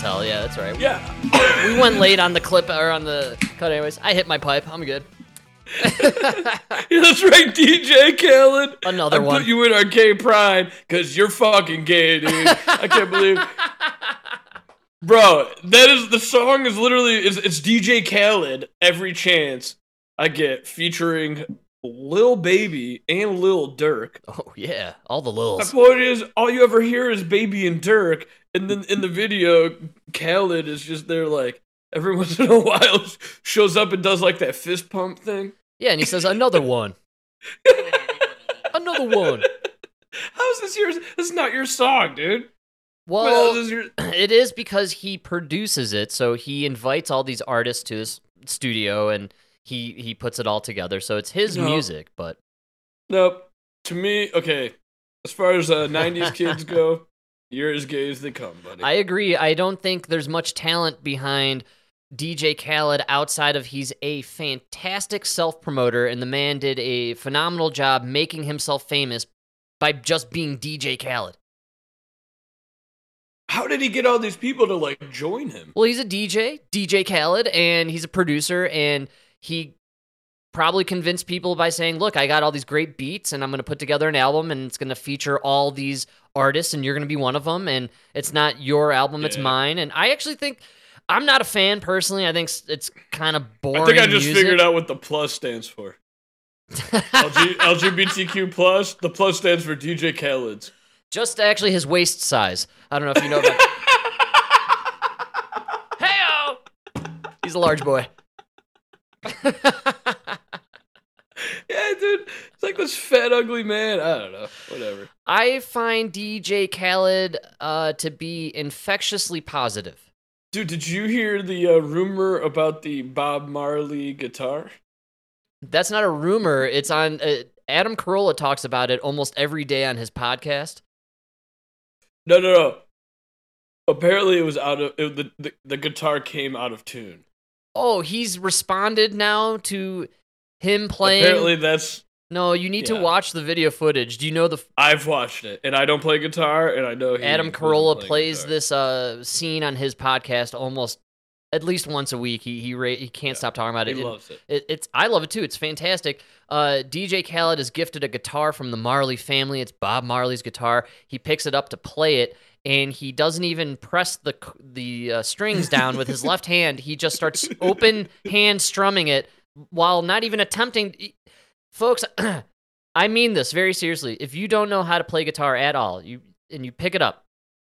tell. Yeah, that's right. Yeah. We went late on the clip or on the cut anyways. I hit my pipe. I'm good. Yeah, that's right, DJ Khaled. Another I one. put you in our gay pride because you're fucking gay, dude. I can't believe. Bro, that is the song is literally it's, it's DJ Khaled every chance I get featuring Lil Baby and Lil Durk. Oh yeah, all the My lils. point is, all you ever hear is Baby and Durk, and then in the video, Khaled is just there like every once in a while shows up and does like that fist pump thing. Yeah, and he says another one. another one. How is this yours? This is not your song, dude. Well, is your? it is because he produces it, so he invites all these artists to his studio and he he puts it all together. So it's his No. music, but Nope. To me, okay. As far as uh, '90s kids go, you're as gay as they come, buddy. I agree. I don't think there's much talent behind DJ Khaled outside of he's a fantastic self promoter, and the man did a phenomenal job making himself famous by just being DJ Khaled. How did he get all these people to like join him? Well, he's a DJ, DJ Khaled, and he's a producer, and he probably convinced people by saying, "Look, I got all these great beats, and I'm going to put together an album, and it's going to feature all these artists, and you're going to be one of them. And it's not your album, it's mine." And I actually think I'm not a fan personally. I think it's kind of boring. I think I just music. figured out what the plus stands for. LG, LGBTQ plus. The plus stands for DJ Khaled's. just actually his waist size. I don't know if you know about. Heyo! He's a large boy. Dude. It's like this fat, ugly man. I don't know. Whatever. I find DJ Khaled uh, to be infectiously positive. Dude, did you hear the uh, rumor about the Bob Marley guitar? That's not a rumor. It's on. Uh, Adam Carolla talks about it almost every day on his podcast. No, no, no. Apparently, it was out of it, the, the the guitar came out of tune. Oh, he's responded now to him playing. Apparently, that's no, you need to watch the video footage. Do you know the I've watched it, and I don't play guitar, and I know Adam Carolla plays guitar. this uh, scene on his podcast almost at least once a week. He he he can't stop talking about He it. Loves it. It, it's I love it too. It's fantastic. Uh, DJ Khaled is gifted a guitar from the Marley family. It's Bob Marley's guitar. He picks it up to play it, and he doesn't even press the the uh, strings down with his left hand. He just starts open hand strumming it while not even attempting. Folks, I mean this very seriously. If you don't know how to play guitar at all, you and you pick it up,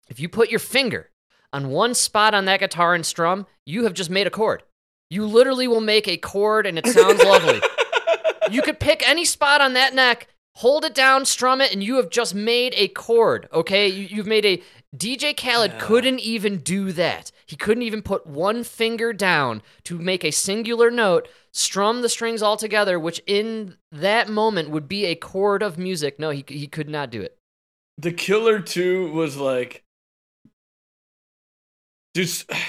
if you put your finger on one spot on that guitar and strum, you have just made a chord. You literally will make a chord and it sounds lovely. You could pick any spot on that neck, hold it down, strum it, and you have just made a chord, okay? You, you've made a. DJ Khaled Yeah. couldn't even do that. He couldn't even put one finger down to make a singular note, strum the strings all together, which in that moment would be a chord of music. No, he, he could not do it. The Killer too, was like. Just.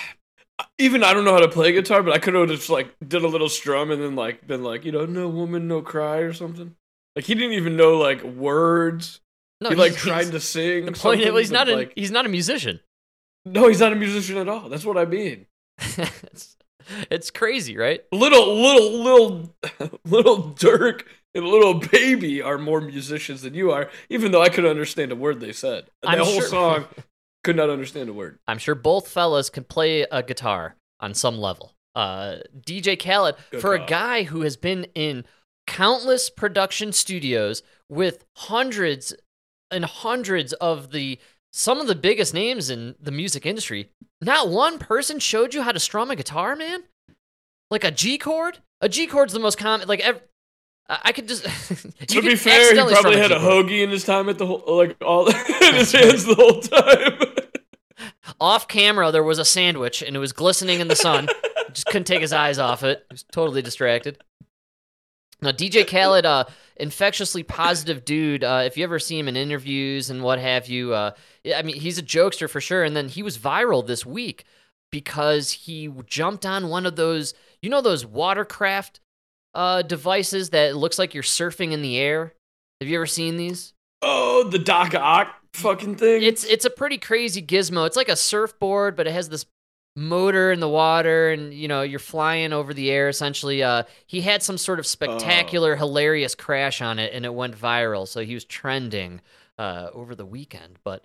Even I don't know how to play guitar, but I could have just like did a little strum and then like been like, you know, no woman, no cry or something. Like he didn't even know like words. No, he like trying to sing. The point is, he's not but, a like, he's not a musician. no, he's not a musician at all. That's what I mean. it's, it's crazy, right? Little, little, little, little Durk and little Baby are more musicians than you are. Even though I could understand a word they said, the whole sure- song could not understand a word. I'm sure both fellas can play a guitar on some level. Uh, DJ Khaled, Good for a guy who has been in countless production studios with hundreds and hundreds of the some of the biggest names in the music industry, not one person showed you how to strum a guitar, man. Like a G chord. A G chord's the most common. Like I could just. To be fair, he probably had a hoagie in his time at the whole, like all in his hands the whole time. Off camera, there was a sandwich and it was glistening in the sun. Just couldn't take his eyes off it. He was totally distracted. Now, DJ Khaled, uh, infectiously positive dude. Uh, if you ever see him in interviews and what have you, uh, I mean, he's a jokester for sure. And then he was viral this week because he jumped on one of those, you know, those watercraft uh, devices that looks like you're surfing in the air. Have you ever seen these? oh, the Doc Ock. fucking thing? It's it's a pretty crazy gizmo. It's like a surfboard, but it has this motor in the water, and you know you're flying over the air. Essentially, uh, he had some sort of spectacular, hilarious crash on it, and it went viral. So he was trending uh, over the weekend. But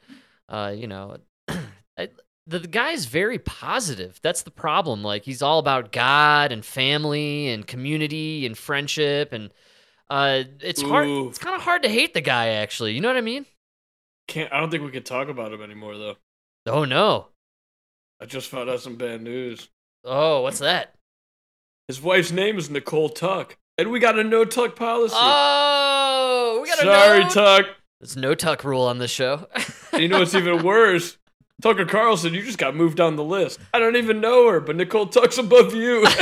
uh, you know, I, the, the guy's very positive. That's the problem. Like he's all about God and family and community and friendship, and uh, it's hard. It's kind of hard to hate the guy. Actually, you know what I mean? Can't. I don't think we can talk about him anymore though. Oh no. I just found out some bad news. Oh, what's that? His wife's name is Nicole Tuck, and we got a no tuck policy. Oh, we got a no Sorry. Tuck. There's no tuck rule on this show. You know what's even worse? Tucker Carlson, you just got moved down the list. I don't even know her, but Nicole Tuck's above you.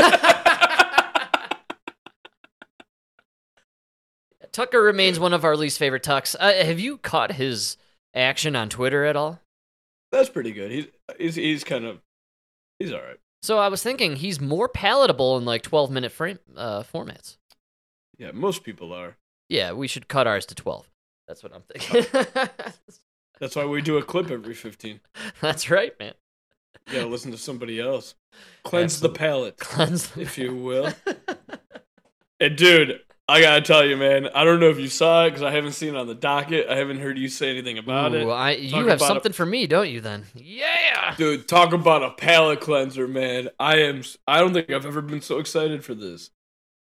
Tucker remains one of our least favorite tucks. Uh, have you caught his action on Twitter at all? That's pretty good. He's he's he's kind of he's all right. So I was thinking he's more palatable in like 12 minute frame uh, formats. Yeah, most people are. Yeah, we should cut ours to 12. That's what I'm thinking. That's why we do a clip every 15. That's right, man. You gotta listen to somebody else. Cleanse the palate, Cleanse the- if you will. And dude, I gotta tell you, man, I don't know if you saw it because I haven't seen it on the docket. I haven't heard you say anything about Ooh, it. I, you have something for me, don't you? Then, yeah. Dude, talk about a palate cleanser, man. I am. I don't think I've ever been so excited for this.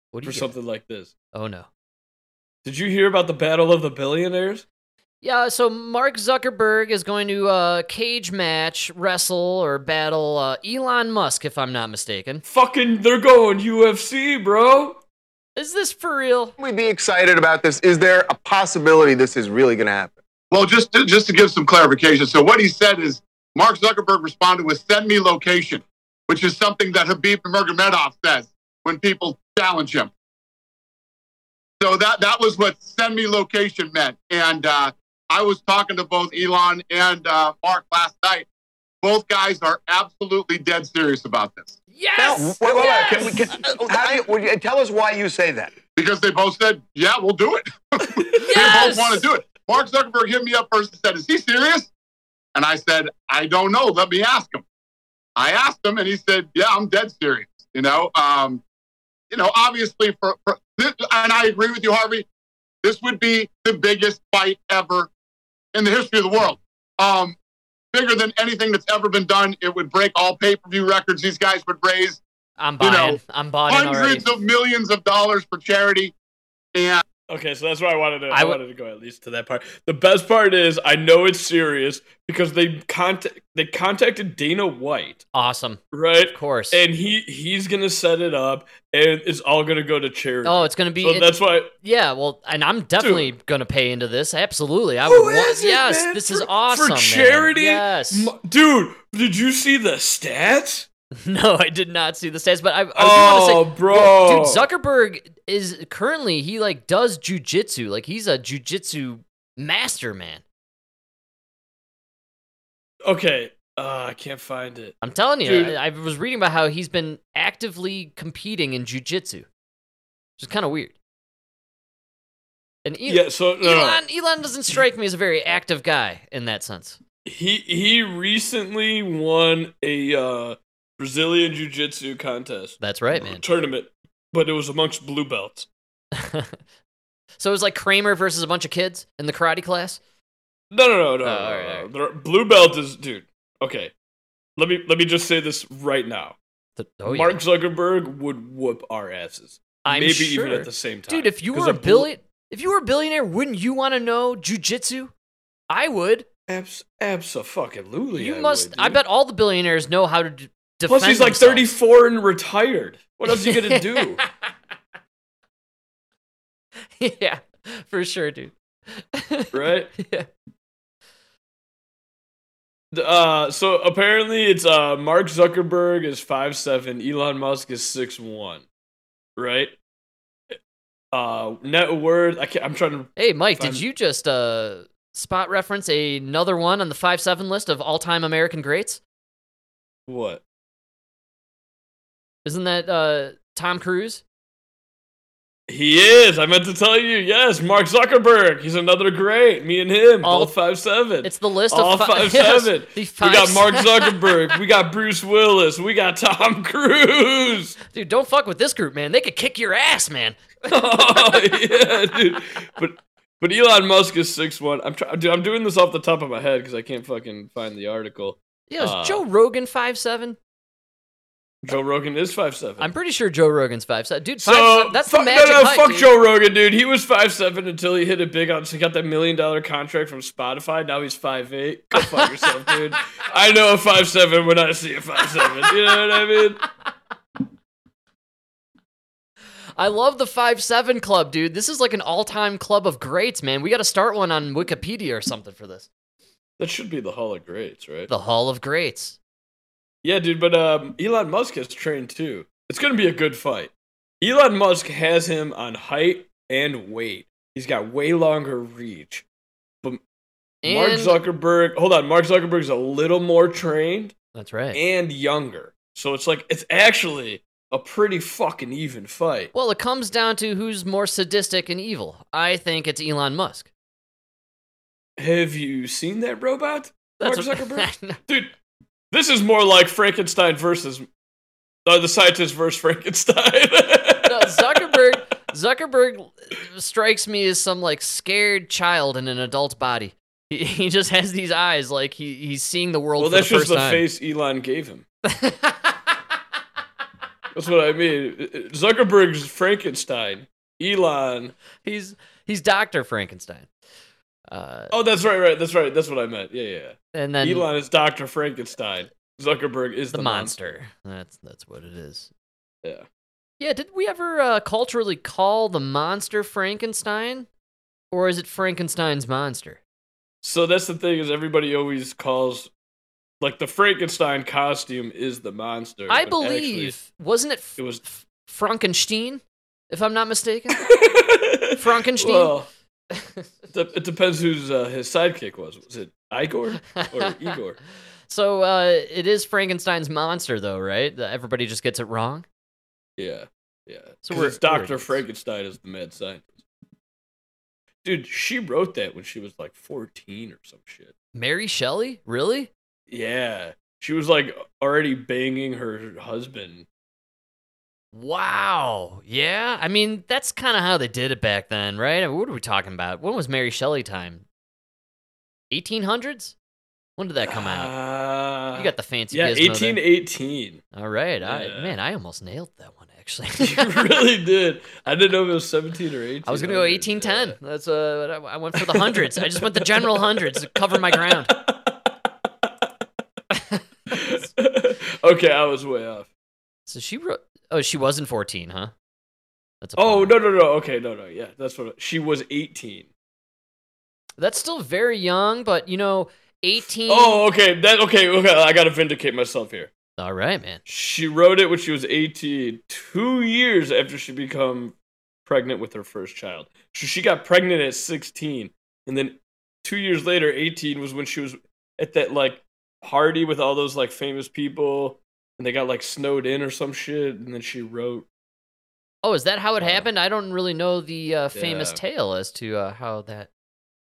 What do For get? something like this. Oh no. Did you hear about the battle of the billionaires? Yeah, so Mark Zuckerberg is going to uh, cage match, wrestle, or battle uh, Elon Musk, if I'm not mistaken. Fucking, they're going UFC, bro. Is this for real? we be excited about this? Is there a possibility this is really going to happen? Well, just to, just to give some clarification. So what he said is Mark Zuckerberg responded with "send me location," which is something that Habib Nurmagomedov says when people challenge him. So that that was what "send me location" meant. And uh, I was talking to both Elon and uh, Mark last night. Both guys are absolutely dead serious about this Yes! Wait, wait, wait, yes! can we- can- how do you- would you- tell us why you say that. because they both said, "Yeah, we'll do it." they both want to do it. Mark Zuckerberg hit me up first and said, "Is he serious?" And I said, "I don't know. Let me ask him." I asked him, and he said, "Yeah, I'm dead serious." You know, um, you know, obviously, for, for this, and I agree with you, Harvey. This would be the biggest fight ever in the history of the world. Um, bigger than anything that's ever been done. It would break all pay-per-view records. These guys would raise I'm you know, I'm bought in already. hundreds of millions of dollars for charity. And Okay, so that's why I wanted to. I wanted to go at least to that part. The best part is I know it's serious because they contact they contacted Dana White, Awesome. right? Of course. And he he's gonna set it up, and it's all gonna go to charity. oh, it's going to be. so it- that's why. yeah, well, and I'm definitely going to pay into this. Absolutely. I would isn't, Yes, man? this For- is awesome. for man. charity. Yes. Dude. Did you see the stats? No, I did not see the stats, but I, I Oh, want to say, bro. well, dude, Zuckerberg is currently he like does jujitsu, like he's a jujitsu master, man. Okay, uh, I can't find it. I'm telling you, Dude. I, I was reading about how he's been actively competing in jujitsu, which is kind of weird. And E- Yeah, so no, no. Elon, Elon doesn't strike me as a very active guy in that sense. he he recently won a uh, Brazilian jiu-jitsu contest That's right, man. tournament, but it was amongst blue belts. so it was like Kramer versus a bunch of kids in the karate class. No, no, no, no. Oh, no, all right, no. all right. Blue belt is dude. Okay, let me let me just say this right now. The- oh, Mark yeah. Zuckerberg would whoop our asses. I'm Maybe sure. even at the same time. Dude, if you were a blue- billion, if you were a billionaire, wouldn't you want to know jujitsu? I would. abs abs, absolutely, you I must. would, I bet all the billionaires know how to. Plus, he's like themselves. 34 and retired. What else are you gonna do? yeah, for sure, dude. right? Yeah. Uh, so apparently it's uh Mark Zuckerberg is five seven, Elon Musk is six one, right? Uh, net worth. I can't, I'm trying to. Hey, Mike, Fine. did you just uh spot reference another one on the five seven list of all time American greats? What? Isn't that uh Tom Cruise? He is. I meant to tell you. Yes, Mark Zuckerberg. He's another great. Me and him, All- both five seven. It's the list all of fi- five yes, seven. the We got Mark Zuckerberg. we got Bruce Willis. We got Tom Cruise. Dude, don't fuck with this group, man. They could kick your ass, man. oh yeah, dude. But but Elon Musk is six one. I'm trying. Dude, I'm doing this off the top of my head because I can't fucking find the article. Yeah, is Uh, Joe Rogan five seven? Joe Rogan is five seven. I'm pretty sure Joe Rogan's five seven. Dude, So that's the magic no, no, height, fuck dude. Joe Rogan, dude. He was five seven until he hit it big on. So he got that million dollar contract from Spotify. Now he's five eight. Go fuck yourself, dude. I know a five seven when I see a five seven. You know what I mean? I love the five seven club, dude. This is like an all time club of greats, man. We got to start one on Wikipedia or something for this. That should be the Hall of Greats, right? The Hall of Greats. Yeah, dude. But um, Elon Musk has trained too. It's gonna be a good fight. Elon Musk has him on height and weight. He's got way longer reach. But Mark Zuckerberg, hold on, Mark Zuckerberg's a little more trained. that's right. and younger. So it's like it's actually a pretty fucking even fight. well, it comes down to who's more sadistic and evil. I think it's Elon Musk. Have you seen that robot? Mark That's Zuckerberg? Dude, this is more like Frankenstein versus uh, the scientist versus Frankenstein. no, Zuckerberg. Zuckerberg strikes me as some like scared child in an adult body. He, he just has these eyes like he, he's seeing the world well, that's the just the time. face Elon gave him. That's what I mean. Zuckerberg's Frankenstein. Elon. he's he's Doctor Frankenstein. Uh, Oh, that's right, right. That's right. That's what I meant. Yeah, yeah. and then Elon is Dr. Frankenstein. Zuckerberg is the, the, monster. That's that's what it is. Yeah. Yeah, did we ever uh, culturally call the monster Frankenstein, or is it Frankenstein's monster? So that's the thing is everybody always calls like the Frankenstein costume is the monster. I but actually- believe wasn't it, it was Frankenstein, if I'm not mistaken? Frankenstein? Well, it de- it depends whose uh, his sidekick was. Was it Igor or Igor? So uh, it is Frankenstein's monster, though, right? Everybody just gets it wrong. Yeah, yeah. So we're- it's Doctor Frankenstein is the mad scientist. Dude, she wrote that when she was like fourteen or some shit. Mary Shelley, really? Yeah, she was like already banging her husband. Wow. Yeah. I mean, that's kind of how they did it back then, right? I mean, what are we talking about? When was Mary Shelley time? 1800s? When did that come out? Uh, You got the fancy yeah, eighteen eighteen. All right. I, man, I almost nailed that one, actually. you really did. I didn't know if it was 17 or 18. I was going to go 1810. That's uh, I went for the hundreds. I just went the general hundreds to cover my ground. okay, I was way off. So she wrote. Oh, she wasn't 14, huh? That's Oh, no, no, no. Okay, no, no. Yeah, that's what. She was 18. That's still very young, but you know, 18. Oh, okay. That okay, okay. I got to vindicate myself here. All right, man. She wrote it when she was 18, 2 years after she become pregnant with her first child. So she got pregnant at 16, and then 2 years later, 18 was when she was at that like party with all those like famous people and they got like snowed in or some shit and then she wrote Oh, is that how it Uh, happened? I don't really know the uh, famous yeah. tale as to uh, how that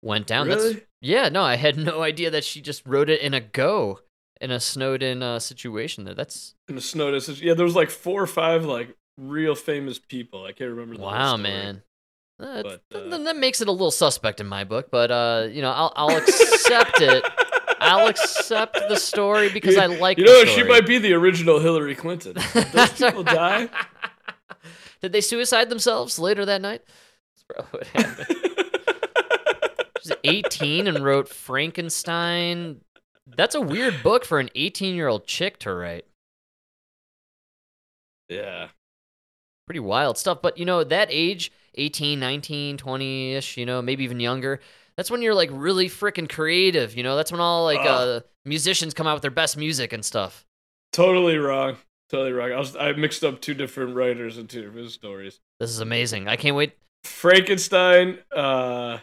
went down. Really? That's yeah. No, I had no idea that she just wrote it in a go in a snowed-in uh, situation. There, that's in the snow. Says, yeah, there was like four or five like real famous people. I can't remember. The wow, man. Uh, But, uh, that makes it a little suspect in my book, but uh, you know, I'll I'll accept it. I'll accept the story because I like. You know, she might be the original Hillary Clinton. Did Those people die. Did they suicide themselves later that night? That's probably what happened. She's 18 and wrote Frankenstein. That's a weird book for an 18 year old chick to write. yeah. Pretty wild stuff. But, you know, that age, 18, 19, 20 ish, you know, maybe even younger, that's when you're like really freaking creative. You know, that's when all like uh, musicians come out with their best music and stuff. Totally wrong. Totally wrong. I was I mixed up two different writers and two different stories. This is amazing. I can't wait. Frankenstein, uh,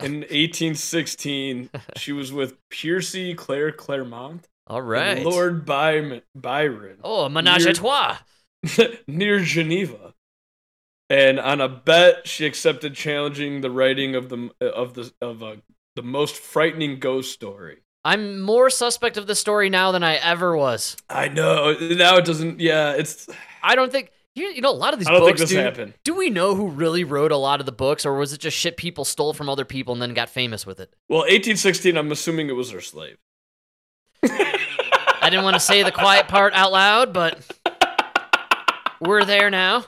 in 1816, she was with Percy Claire Clairmont, All right. Lord Byron, Byron, Oh, a menage a trois. near Geneva. And on a bet, she accepted challenging the writing of the of the of a, the most frightening ghost story. I'm more suspect of the story now than I ever was. I know now it doesn't. Yeah, it's. I don't think you, know a lot of these I don't think books. this dude, happened. Do we know who really wrote a lot of the books, or was it just shit people stole from other people and then got famous with it? Well, 1816. I'm assuming it was her slave. I didn't want to say the quiet part out loud, but we're there now.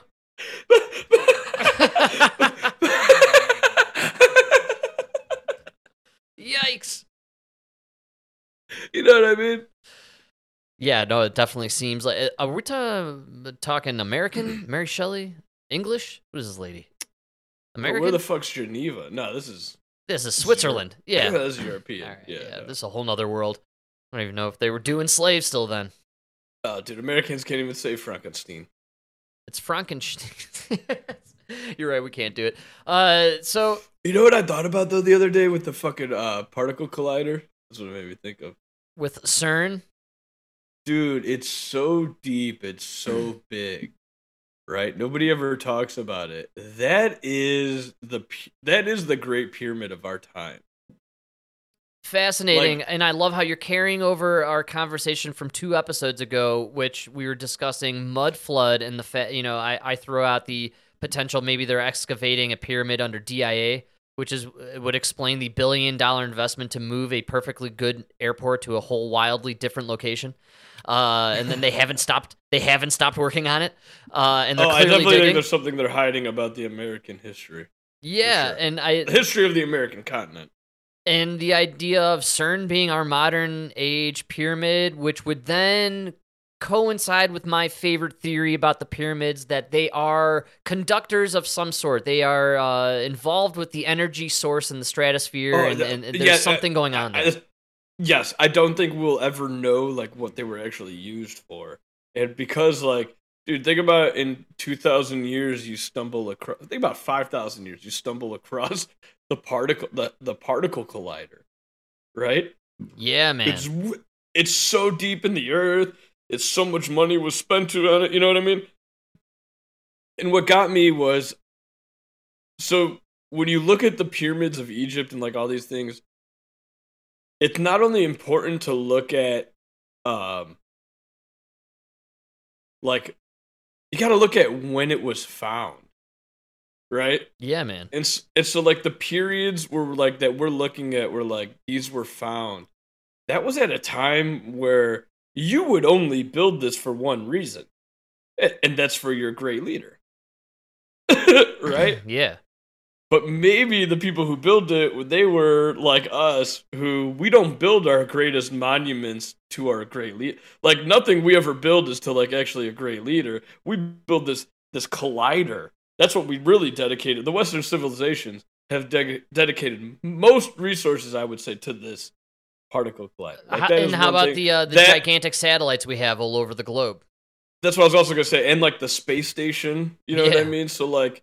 Yikes. you know what I mean? Yeah, no, it definitely seems like. uh, Are we ta- talking American? Mary Shelley? English? What is this lady? American? Where the fuck's Geneva? No, this is this is Switzerland. Yeah. this is European. Right, yeah, yeah, no. this is a whole nother world. I don't even know if they were doing slaves still then. Oh, dude, Americans can't even say Frankenstein. It's Frankenstein. You're right, we can't do it. Uh, so You know what I thought about though the other day with the fucking uh, particle collider? That's what it made me think of. with CERN, Dude, it's so deep, it's so big. Right? Nobody ever talks about it. That is the that is the great pyramid of our time. Fascinating, and I love how you're carrying over our conversation from two episodes ago, which we were discussing mud flood and the fa- you know I I throw out the potential maybe they're excavating a pyramid under DIA, which is uh, would explain the billion dollar investment to move a perfectly good airport to a whole wildly different location. Uh, and then they haven't stopped. They haven't stopped working on it. Uh, and they're Oh, I definitely think there's something they're hiding about the American history. Yeah, sure. and I history of the American continent. And the idea of CERN being our modern age pyramid, which would then coincide with my favorite theory about the pyramids that they are conductors of some sort. They are uh, involved with the energy source in the stratosphere, Oh, and, and, and there's uh, something going on there. I- yes, I don't think we'll ever know like what they were actually used for, and because like, dude, think about in two thousand years you stumble across. Think about five thousand years you stumble across the particle the the particle collider, right? yeah, man. It's it's so deep in the earth. It's so much money was spent to on it. You know what I mean? And what got me was, so when you look at the pyramids of Egypt and like all these things, it's not only important to look at, um, like, you got to look at when it was found, right? yeah, man. And, and so like the periods were like that we're looking at were like these were found. That was at a time where you would only build this for one reason. And that's for your great leader. right? Yeah. But maybe the people who built it, they were like us, who we don't build our greatest monuments to our great leader. Like nothing we ever build is to like actually a great leader. We build this this collider. That's what we really dedicated. The Western civilizations have de- dedicated most resources, I would say, to this particle collider. Like, Ho- and how about thing- the uh, the that- gigantic satellites we have all over the globe? That's what I was also gonna say, and like the space station. You know what I mean? So like,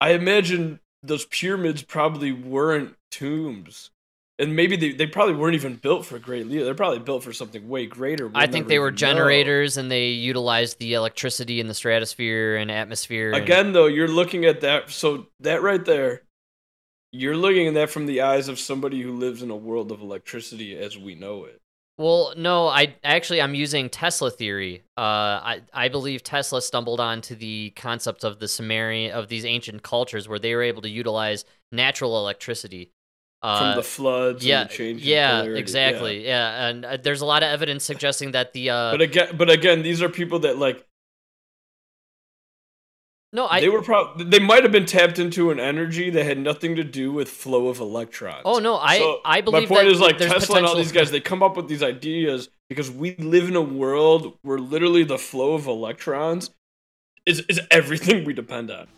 I imagine those pyramids probably weren't tombs, and maybe they, they probably weren't even built for great Leo. They're probably built for something way greater. I think they were even know. generators, and they utilized the electricity in the stratosphere and atmosphere. and- Again, though, you're looking at that. So that right there, you're looking at that from the eyes of somebody who lives in a world of electricity as we know it. Well, no, I actually I'm using Tesla theory. Uh, I I believe Tesla stumbled onto the concept of the Sumerian of these ancient cultures where they were able to utilize natural electricity. Uh, From the floods, yeah, and the yeah, exactly, yeah. and uh, there's a lot of evidence suggesting that the uh, But again, but again, these are people that like no, I they were probably they might have been tapped into an energy that had nothing to do with flow of electrons. oh no, I So, I believe my point that is like Tesla and all these guys, they come up with these ideas because we live in a world where literally the flow of electrons is is everything we depend on.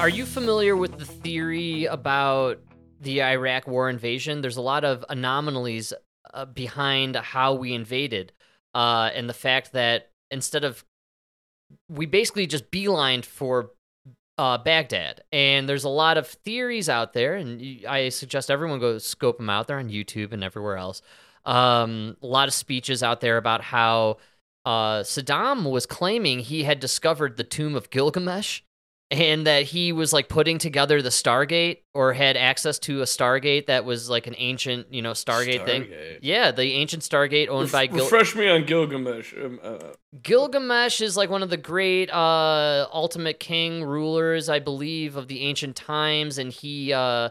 Are you familiar with the theory about the Iraq war invasion? There's a lot of anomalies uh, behind how we invaded, uh, and the fact that instead of we basically just beelined for uh, Baghdad, and there's a lot of theories out there, and I suggest everyone go scope them out there on YouTube and everywhere else. Um, a lot of speeches out there about how uh, Saddam was claiming he had discovered the tomb of Gilgamesh and that he was like putting together the Stargate or had access to a Stargate that was like an ancient, you know, Stargate, thing. Yeah, the ancient Stargate owned by Ref- Gil- refresh me on Gilgamesh. Um, uh, Gilgamesh is like one of the great uh ultimate king rulers, I believe, of the ancient times, and he uh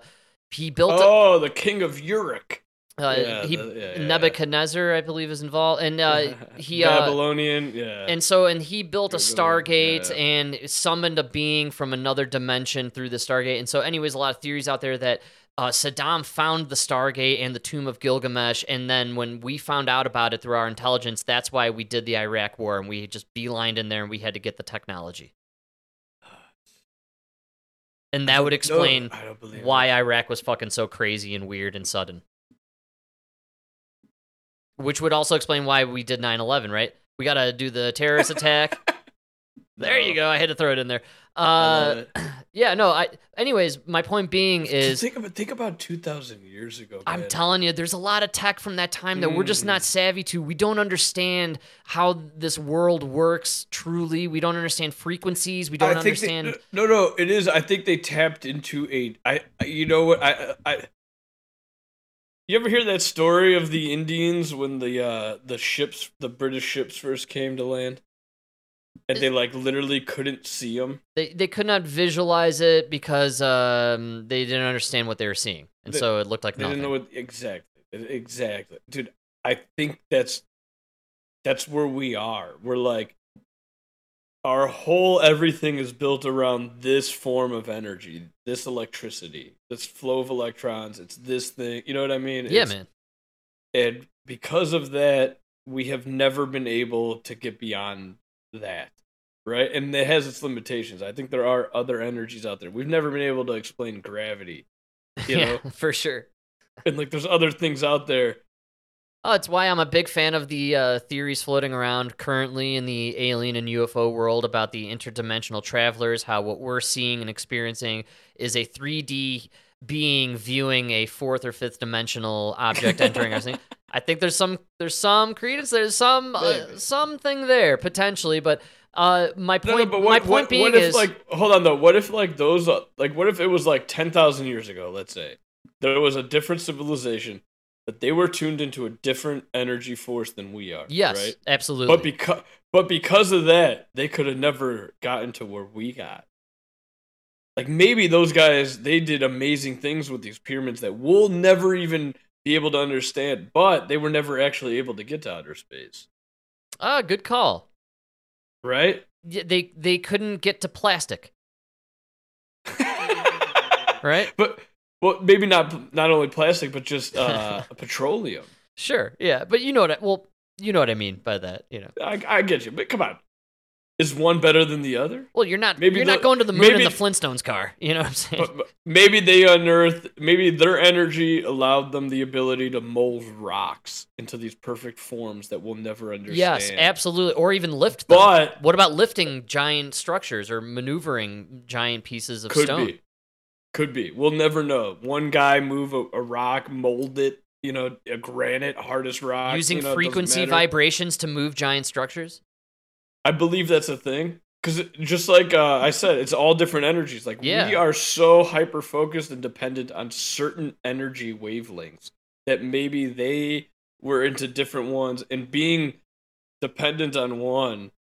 he built a- oh, the king of Uruk. Uh, yeah, he the- yeah. Nebuchadnezzar, I believe, is involved, and uh, he uh, Babylonian. Yeah. and so and he built a Stargate and summoned a being from another dimension through the Stargate. And so, anyways, a lot of theories out there that uh, Saddam found the Stargate and the Tomb of Gilgamesh, and then when we found out about it through our intelligence, that's why we did the Iraq War, and we just beelined in there, and we had to get the technology. And that would explain No, I don't believe why. Iraq was fucking so crazy and weird and sudden. Which would also explain why we did 9 11, right? We got to do the terrorist attack. there you go. I had to throw it in there. Uh, yeah, no, I, anyways, my point being is think about think about two thousand years ago. I'm man. telling you, there's a lot of tech from that time that we're just not Mm. savvy to. We don't understand how this world works truly. We don't understand frequencies. We don't I think they- understand. no, no, it is. I think they tapped into a. I- You know what? I. I. You ever hear that story of the Indians when the uh the ships, the British ships first came to land, and they like literally couldn't see them. they they could not visualize it because um they didn't understand what they were seeing, and They- so it looked like They nothing. didn't know what exactly. Exactly, dude. I think that's that's where we are. We're like our whole everything is built around this form of energy, this electricity, this flow of electrons. It's this thing. You know what I mean? yeah, It's- man. And because of that, we have never been able to get beyond that. Right? And it has its limitations. I think there are other energies out there. We've never been able to explain gravity. You yeah, know? for sure. And like there's other things out there Oh, it's why I'm a big fan of the uh, theories floating around currently in the alien and UFO world about the interdimensional travelers. How what we're seeing and experiencing is a 3D being viewing a fourth or fifth dimensional object entering our scene. I think there's some there's some credence, there's some uh, something there potentially, but uh, my No, no, point but my what, point what, being what if is like hold on though? What if like those uh, like what if it was like ten thousand years ago? Let's say there was a different civilization, but they were tuned into a different energy force than we are. yes, right? absolutely. But because but because of that, they could have never gotten to where we got. Like maybe those guys they did amazing things with these pyramids that we'll never even be able to understand, but they were never actually able to get to outer space. ah, good call. Right? They they couldn't get to plastic, right? But well, maybe not not only plastic, but just uh, petroleum. Sure, yeah, but you know what? I, well, you know what I mean by that. You know, I, I get you, but come on, is one better than the other? well, you're not Maybe you're the- not going to the moon in the Flintstones car. You know what I'm saying? But, but maybe they unearthed. Maybe their energy allowed them the ability to mold rocks into these perfect forms that we'll never understand. yes, absolutely. Or even lift them. But what about lifting giant structures or maneuvering giant pieces of could stone? be, could be. We'll never know. One guy move a, a rock, mold it. You know, a granite, hardest rock. Using you know, frequency vibrations to move giant structures. I believe that's a thing. Because just like uh, I said, it's all different energies. Like we are so hyper focused and dependent on certain energy wavelengths that maybe they were into different ones, and being dependent on one,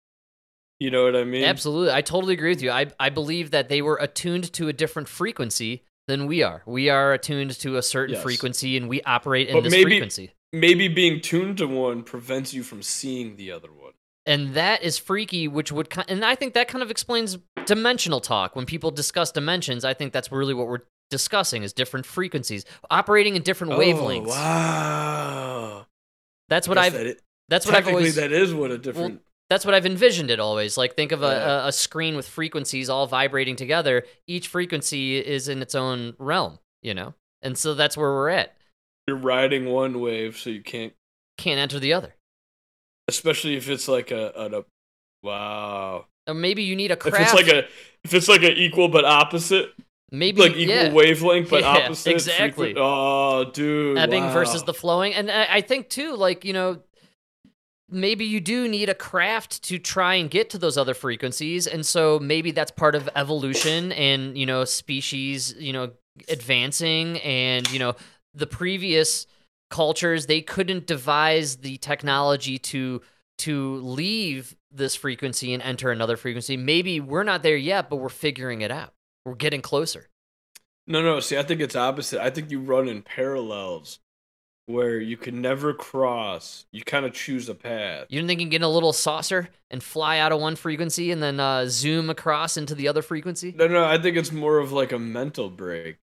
you know what I mean? Absolutely, I totally agree with you. I I believe that they were attuned to a different frequency than we are. We are attuned to a certain Yes. frequency, and we operate in But this maybe- frequency. Maybe being tuned to one prevents you from seeing the other one. and that is freaky which would and i think that kind of explains dimensional talk when people discuss dimensions i think that's really what we're discussing is different frequencies operating in different oh, wavelengths Oh, wow. that's what i've that it- that's what i've always that is what a different. That's what i've envisioned it always like think of a, Yeah. a, a screen with frequencies all vibrating together each frequency is in its own realm you know and so that's where we're at you're riding one wave, so you can't. Can't enter the other. Especially if it's like a, a, a wow. Or maybe you need a If it's like a if it's like an equal but opposite, maybe like equal yeah. wavelength but Yeah, opposite. exactly. frequent- Oh, dude. ebbing wow. versus the flowing and I, I think too like you know maybe you do need a craft to try and get to those other frequencies and so maybe that's part of evolution and you know species you know advancing and you know the previous cultures they couldn't devise the technology to to leave this frequency and enter another frequency maybe we're not there yet but we're figuring it out we're getting closer No, no. See, I think it's opposite. I think you run in parallels where you can never cross. You kind of choose a path. You don't think you can get in a little saucer and fly out of one frequency and then uh, zoom across into the other frequency? No, no. I think it's more of like a mental break.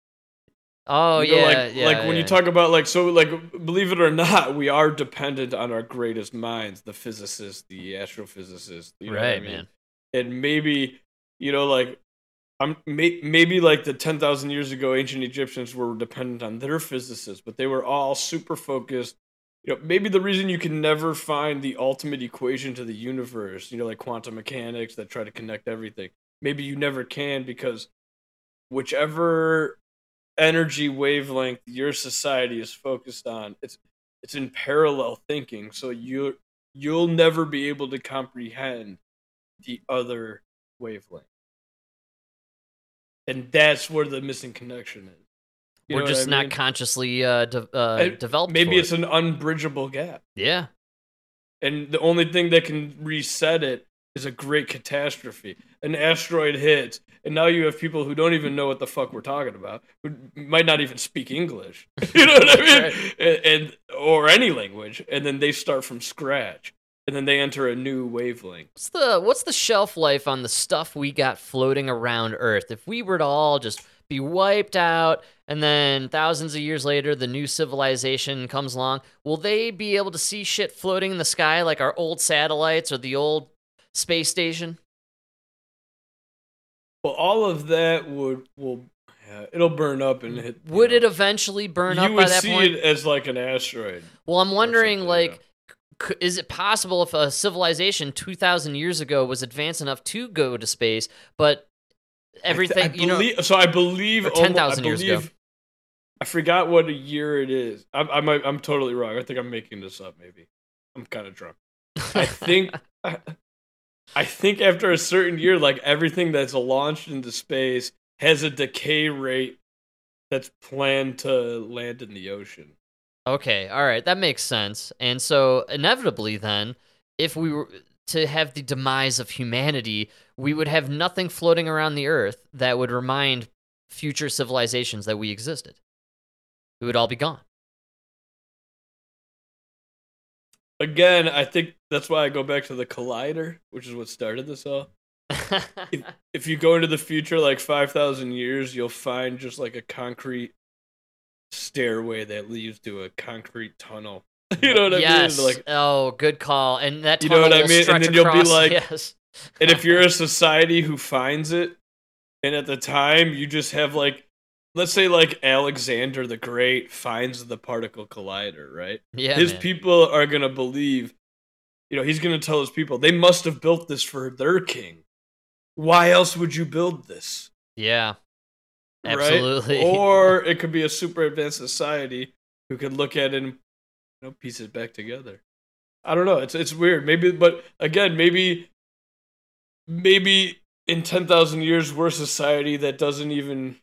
Oh You know, yeah, like, yeah. like when yeah. you talk about like so like believe it or not, we are dependent on our greatest minds, the physicists, the astrophysicists. You know what I right, mean? man. and maybe you know like i'm may, maybe like the 10,000 years ago ancient egyptians were dependent on their physicists but they were all super focused you know maybe the reason you can never find the ultimate equation to the universe you know like quantum mechanics that try to connect everything maybe you never can because whichever energy wavelength your society is focused on it's it's in parallel thinking so you you'll never be able to comprehend the other wavelength. And that's where the missing connection is. You We're just not mean? consciously uh, de- uh, developed. Maybe it's it. an unbridgeable gap. yeah. And the only thing that can reset it is a great catastrophe. An asteroid hits, and now you have people who don't even know what the fuck we're talking about, who might not even speak English. you know what I mean? Right. and, and or any language, and then they start from scratch, and then they enter a new wavelength. What's the what's the shelf life on the stuff we got floating around Earth? If we were to all just be wiped out, and then thousands of years later, the new civilization comes along, will they be able to see shit floating in the sky like our old satellites or the old space station? Well, all of that would will yeah, it'll burn up and hit. Would know, it eventually burn you up would by that see it as like an asteroid. Well, I'm wondering, like, is it possible if a civilization 2,000 years ago was advanced enough to go to space, but everything, I, th- I you know, so I believe or 10,000 years ago. I forgot what a year it is. I'm I'm I'm totally wrong. I think I'm making this up. Maybe I'm kind of drunk. I think I think after a certain year, like everything that's launched into space has a decay rate that's planned to land in the ocean. Okay, all right, that makes sense. And so, inevitably, then, if we were to have the demise of humanity, we would have nothing floating around the Earth that would remind future civilizations that we existed. We would all be gone. Again, I think that's why I go back to the collider, which is what started this all. if, if you go into the future like 5000 years you'll find just like a concrete stairway that leads to a concrete tunnel you know what yes. i mean like oh, good call. And that You know what I mean? And then you'll be like- yes. and if you're a society who finds it and at the time you just have like let's say like alexander the great finds the particle collider right yeah, his man. people are gonna believe you know he's gonna tell his people they must have built this for their king why else would you build this yeah, right? absolutely. Or it could be a super advanced society who could look at it and you know piece it back together. I don't know. It's it's weird. Maybe, but again, maybe maybe in ten thousand years we're a society that doesn't even.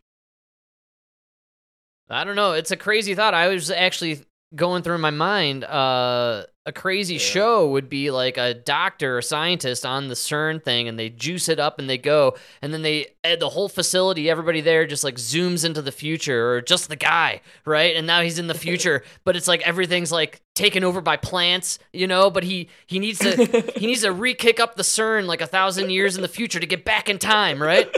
I don't know. It's a crazy thought. I was actually going through my mind. Uh, a crazy Yeah. show would be like a doctor or scientist on the CERN thing, and they juice it up and they go, and then they eh, the whole facility, everybody there just like zooms into the future, or just the guy, right? And now he's in the future, but it's like everything's like taken over by plants, you know. But he he needs to he needs to re-kick up the CERN like a thousand years in the future to get back in time, right?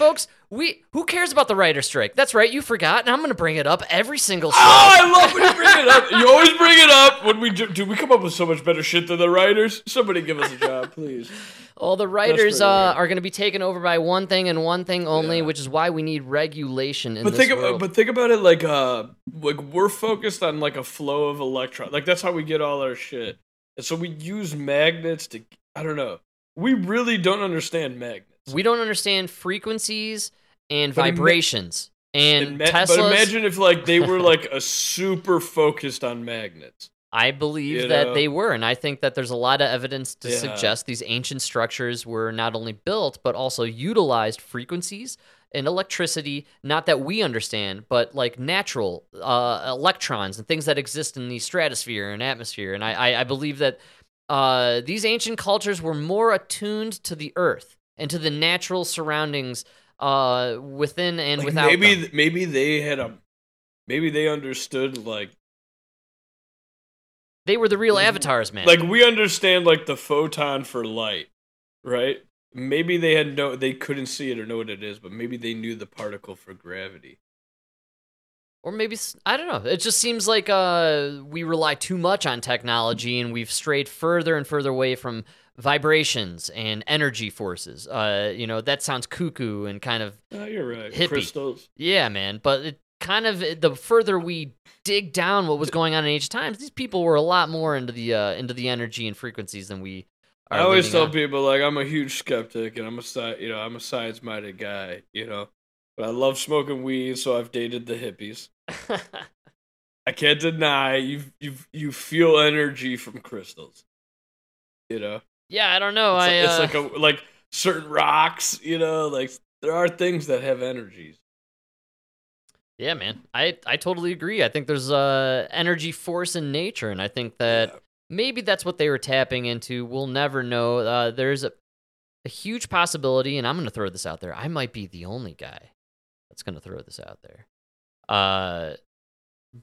Folks, we who cares about the writer strike? That's right, you forgot, and I'm gonna bring it up every single show. Oh, I love when you bring it up. You always bring it up when we do. Dude, we come up with so much better shit than the writers. Somebody give us a job, please. All the writers uh, are going to be taken over by one thing and one thing only, Yeah. which is why we need regulation in But this think world. about, but think about it like uh like we're focused on like a flow of electron. Like that's how we get all our shit. And so we use magnets to I don't know. We really don't understand magnets. We don't understand frequencies and But ima- vibrations. And Tesla's, but imagine if like they were like a super focused on magnets. I believe you that know? they were, and I think that there's a lot of evidence to Yeah. suggest these ancient structures were not only built but also utilized frequencies and electricity, not that we understand, but like natural uh, electrons and things that exist in the stratosphere and atmosphere. And I, I, I believe that uh, these ancient cultures were more attuned to the earth and to the natural surroundings uh, within and Like without. maybe them. maybe they had a maybe they understood like they were the real avatars, man. like we understand like the photon for light, right? Maybe they had no they couldn't see it or know what it is, but maybe they knew the particle for gravity. or maybe I don't know. It just seems like uh, we rely too much on technology, and we've strayed further and further away from vibrations and energy forces. Uh, you know, that sounds cuckoo and kind of Oh, you're right. Hippie. Crystals. yeah, man. But it kind of the further we dig down what was going on in ancient times, these people were a lot more into the uh, into the energy and frequencies than we. Are I always tell on. people like I'm a huge skeptic and I'm a sci- you know I'm a science minded guy, you know, but I love smoking weed, so I've dated the hippies. I can't deny you you you feel energy from crystals, you know. Yeah, I don't know. It's, I like, uh, it's like a like certain rocks, you know, like there are things that have energies. Yeah, man. I I totally agree. I think there's uh energy force in nature, and I think that Yeah. maybe that's what they were tapping into. We'll never know. Uh, there's a, a huge possibility, and I'm going to throw this out there. I might be the only guy that's going to throw this out there. Uh,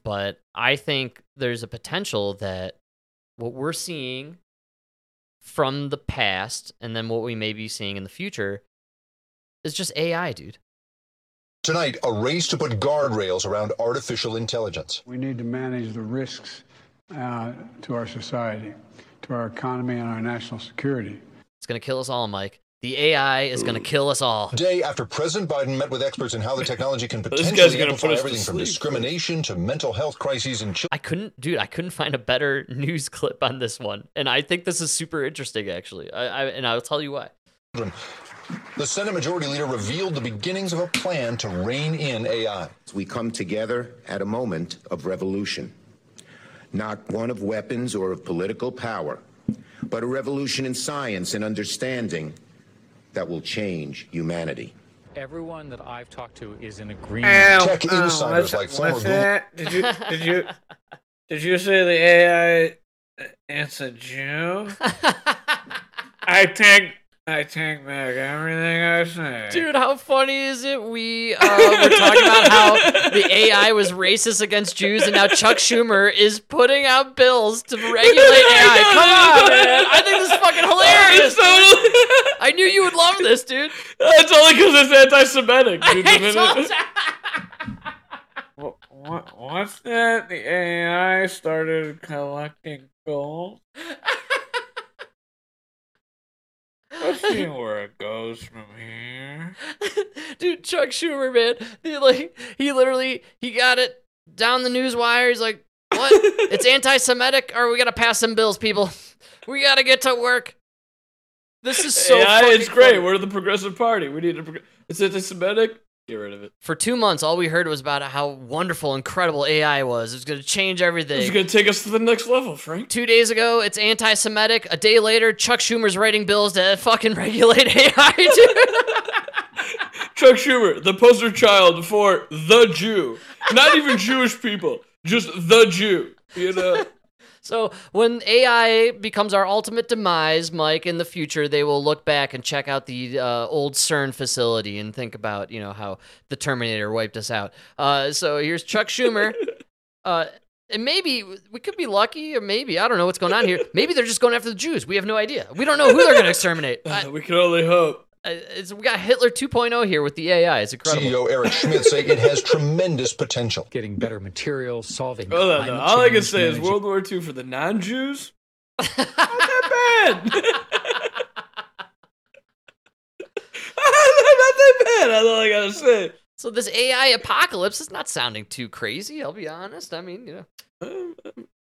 but I think there's a potential that what we're seeing from the past, and then what we may be seeing in the future, is just AI, dude. Tonight, a race to put guardrails around artificial intelligence. We need to manage the risks uh, to our society, to our economy, and our national security. It's going to kill us all, Mike. The AI is going to kill us all. Day after President Biden met with experts in how the technology can potentially guy's gonna amplify put everything from discrimination to mental health crises in children. I couldn't, dude. I couldn't find a better news clip on this one, and I think this is super interesting, actually. I, I and I'll tell you why. The Senate Majority Leader revealed the beginnings of a plan to rein in AI. We come together at a moment of revolution, not one of weapons or of political power, but a revolution in science and understanding that will change humanity. Everyone that I've talked to is in agreement. Tech insiders like former Google that? Did you did you did you say the AI? It's a Jew. I take I take back everything I say. Dude, how funny is it? We uh, were talking about how the AI was racist against Jews, and now Chuck Schumer is putting out bills to regulate AI. Come on, man! I think this is fucking hilarious. It's totally. I knew you would love this, dude. It's only because it's anti-Semitic. Dude, the minute- What, what, what's that? The AI started collecting gold. Let's see where it goes from here. Dude, Chuck Schumer, man, he like he literally he got it down the news wire. He's like, "What? it's anti-Semitic, or we gotta pass some bills, people. We gotta get to work." This is so. AI, it's great. funny. We're the progressive party. We need a. Prog- it's anti-Semitic. Get rid of it. For two months, all we heard was about how wonderful, incredible AI was. It was gonna change everything. It's gonna take us to the next level, Frank. Two days ago, it's anti-Semitic. A day later, Chuck Schumer's writing bills to fucking regulate AI, dude. Chuck Schumer, the poster child for the Jew. Not even Jewish people, just the Jew. You know. So when AI becomes our ultimate demise, Mike, in the future, they will look back and check out the uh, old CERN facility and think about, you know, how the Terminator wiped us out. Uh, so here's Chuck Schumer. Uh, and maybe we could be lucky, or maybe I don't know what's going on here. Maybe they're just going after the Jews. We have no idea. We don't know who they're going to exterminate. I- we can only hope. Uh, It's, we got Hitler 2.0 here with the AI. It's incredible. CEO Eric Schmidt say it has tremendous potential. Getting better materials, solving Hold on, climate though. All I can change, say is World War II for the non-Jews. Not that bad. Not that bad. That's all I gotta say. So this AI apocalypse is not sounding too crazy. I'll be honest. I mean, you know. Um,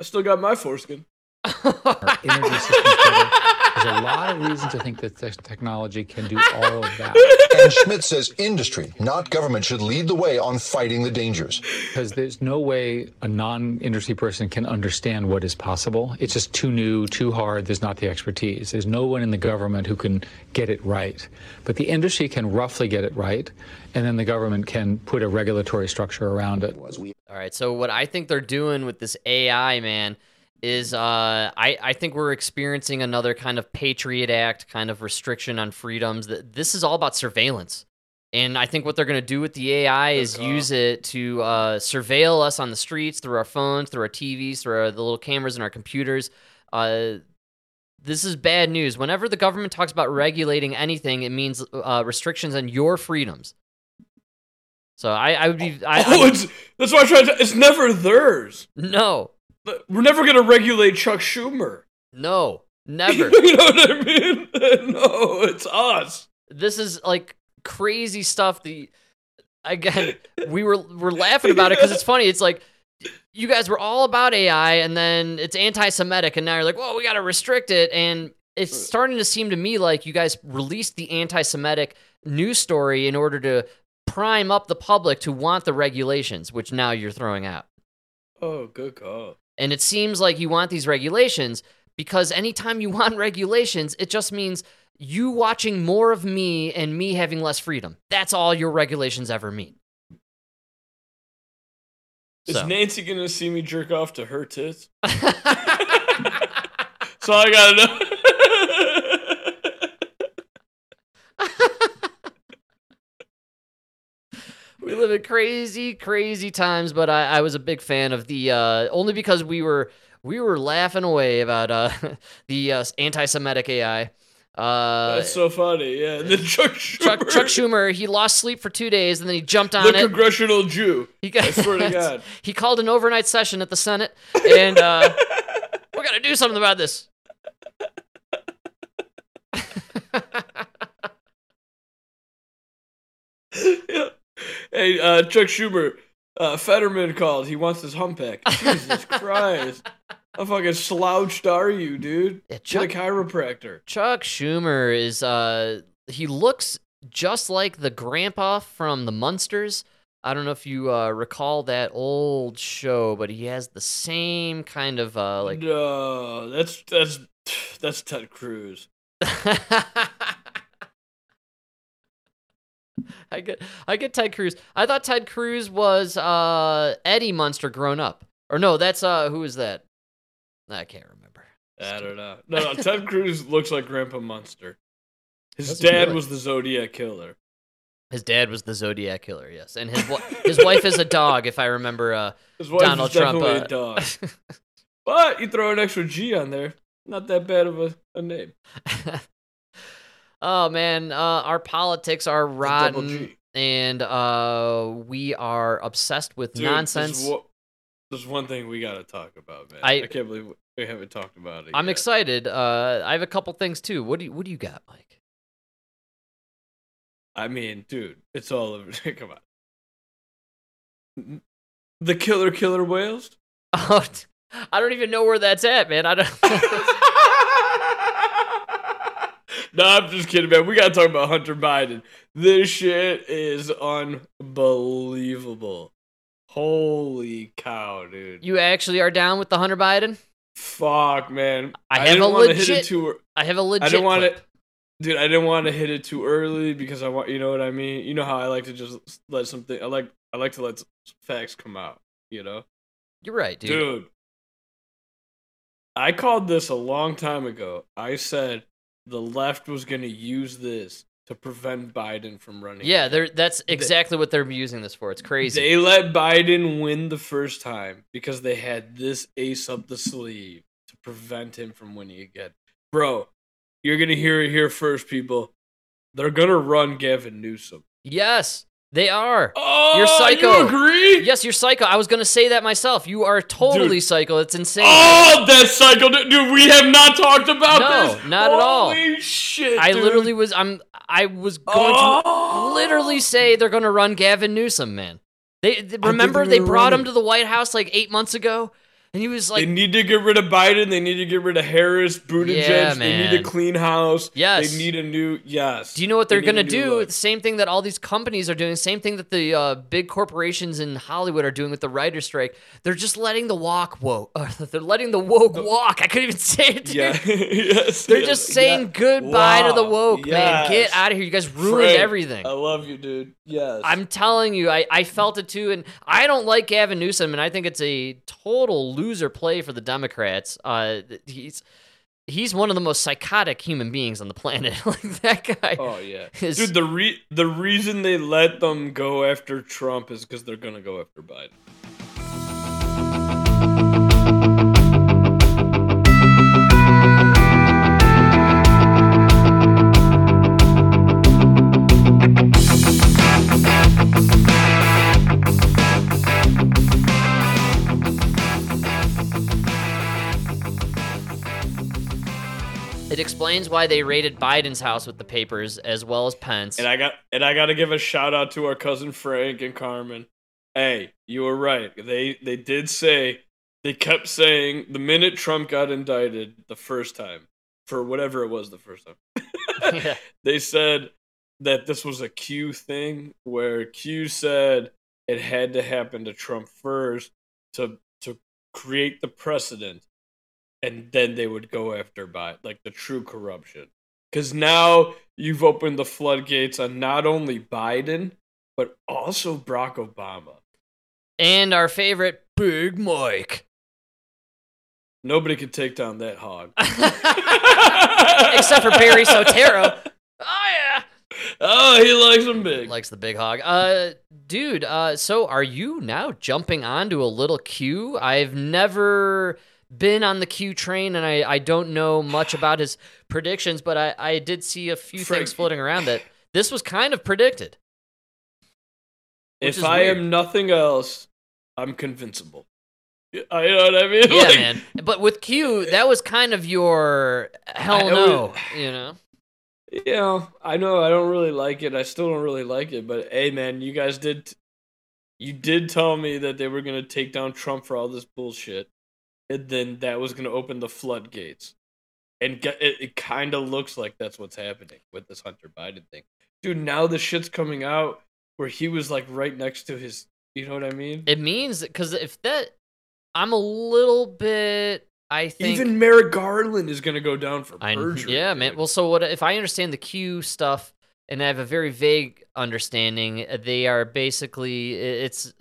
I still got my foreskin. Our energy systems better. There's a lot of reason to think that this technology can do all of that. And Schmidt says industry, not government, should lead the way on fighting the dangers. Because there's no way a non-industry person can understand what is possible. It's just too new, too hard. There's not the expertise. There's no one in the government who can get it right. But the industry can roughly get it right, and then the government can put a regulatory structure around it. All right. So what I think they're doing with this AI, man, is uh, I I think we're experiencing another kind of Patriot Act kind of restriction on freedoms. That this is all about surveillance, and I think what they're going to do with the AI is call. use it to uh, surveil us on the streets through our phones, through our TVs, through our, the little cameras in our computers. Uh, this is bad news. Whenever the government talks about regulating anything, it means uh, restrictions on your freedoms. So I, I would be. I, oh, I- it's that's why I tried to. It's never theirs. no, We're never gonna regulate Chuck Schumer. no, never. you know what I mean? no, it's us. this is like crazy stuff. The again, we were we're laughing about it because it's funny. It's like you guys were all about AI, and then it's anti-Semitic, and now you're like, well, we got to restrict it, and it's uh. starting to seem to me like you guys released the anti-Semitic news story in order to prime up the public to want the regulations, which now you're throwing out. Oh, good call. And it seems like you want these regulations because anytime you want regulations, it just means you watching more of me and me having less freedom. That's all your regulations ever mean. Is So. Nancy gonna see me jerk off to her tits? That's all I gotta know. we live in crazy, crazy times, but I, I was a big fan of the uh, only because we were we were laughing away about uh, the uh, anti-Semitic AI. Uh, That's so funny. Yeah, the Chuck Schumer, Chuck, Chuck Schumer, he lost sleep for two days, and then he jumped on the it. congressional Jew. He got, I swear to God. he called an overnight session at the Senate, and uh, we got to do something about this. yeah. Hey, uh, Chuck Schumer, uh, Fetterman called. He wants his humpback. Jesus Christ. How fucking slouched are you, dude? Yeah, Get Chuck- a chiropractor. Chuck Schumer is uh he looks just like the grandpa from the Munsters. I don't know if you uh, recall that old show, but he has the same kind of uh like no, that's that's that's Ted Cruz. I get I get Ted Cruz. I thought Ted Cruz was uh Eddie Munster grown up. Or no, that's uh who is that? I can't remember. I don't know. No, no, Ted Cruz looks like Grandpa Munster. His Does he dad really? was the Zodiac killer. His dad was the Zodiac killer, yes, and his his wife is a dog, if I remember. Uh, His wife Donald is definitely Trump, a uh, dog. but you throw an extra G on there. Not that bad of a, a name. Oh man, uh, our politics are rotten, and uh, we are obsessed with Dude, nonsense. There's, wo- there's one thing we got to talk about, man. I- I, can't believe we haven't talked about it. I'm yet. excited. Uh, I have a couple things too. What do you What do you got, Mike? I mean, dude, it's all over. Come on. The killer killer whales? Oh, t- I don't even know where that's at, man. I don't. no, I'm just kidding, man. We gotta talk about Hunter Biden. This shit is unbelievable. Holy cow, dude. you actually are down with the Hunter Biden? Fuck, man. I have didn't a wanna hit legit- it too. ear- I have a legit. I didn't want clip. to, dude. I didn't want to hit it too early because I want, you know what I mean. You know how I like to just let something. I like, I like to let facts come out. You know. You're right, dude. Dude. I called this a long time ago. I said the left was going to use this to prevent Biden from running. Yeah, they're, that's exactly what they're using this for. It's crazy. They let Biden win the first time because they had this ace up the sleeve to prevent him from winning again. Bro, you're going to hear it here first, people. They're gonna run Gavin Newsom. Yes, they are. Oh, You're psycho. You agree? Yes, you're psycho. I was gonna say that myself. You are totally Dude. psycho. It's insane. Oh, that's psycho, dude. We have not talked about No, this. No, not at all. Holy shit! I dude. literally was. I'm. I was going Oh. to literally say they're going to run Gavin Newsom, man. They, they- remember they gonna brought him. to the White House like eight months ago, and he was like, they need to get rid of Biden. They need to get rid of Harris, Buttigieg. Yeah, They need a clean house. Yes. They need a new yes. "Do you know what They they're a going to do? The same thing that all these companies are doing. Same thing that the uh, big corporations in Hollywood are doing with the writer's strike. They're just letting the walk woke. Or they're letting the woke walk. I couldn't even say it. Dude. Yeah. yes. They're yes, just saying yeah. goodbye to the Wow. woke, man. Get out of here. You guys ruined Frank, everything. I love you, dude. Yes. I'm telling you, I, I felt it too, and I don't like Gavin Newsom, and I think it's a total loser play for the Democrats. Uh, he's he's one of the most psychotic human beings on the planet. like that guy. Oh yeah, is- dude. The re- the reason they let them go after Trump is because they're gonna go after Biden. Explains why they raided Biden's house with the papers as well as Pence. And I got and I got to give a shout out to our cousin Frank and Carmen. Hey, you were right. They they did say they kept saying the minute Trump got indicted the first time for whatever it was the first time. Yeah. They said that this was a Q thing where Q said it had to happen to Trump first to to create the precedent and then they would go after by like the true corruption. Because now you've opened the floodgates on not only Biden, but also Barack Obama. and our favorite Big Mike. Nobody could take down that hog. Except for Barry Soetoro. Oh yeah. Oh, he likes them big. likes the big hog. Uh, dude. Uh, so are you now jumping onto a little Q? I've never been on the Q train, and I I don't know much about his predictions, but I I did see a few Frank- things floating around that this was kind of predicted. if I weird. am nothing else, I'm convincible. I know what I mean? Yeah, Like, man. But with Q, that was kind of your hell no, would- you know. Yeah, I know I don't really like it. I still don't really like it, but hey man, you guys did you did tell me that they were going to take down Trump for all this bullshit. And then that was going to open the floodgates. And get, it, it kind of looks like that's what's happening with this Hunter Biden thing. Dude, now the shit's coming out where he was like right next to his, you know what I mean? It means because if that, I'm a little bit. I think Even Merrick Garland is going to go down for I, perjury. yeah, man. Well, so what if I understand the Q stuff and I have a very vague understanding? They are basically it's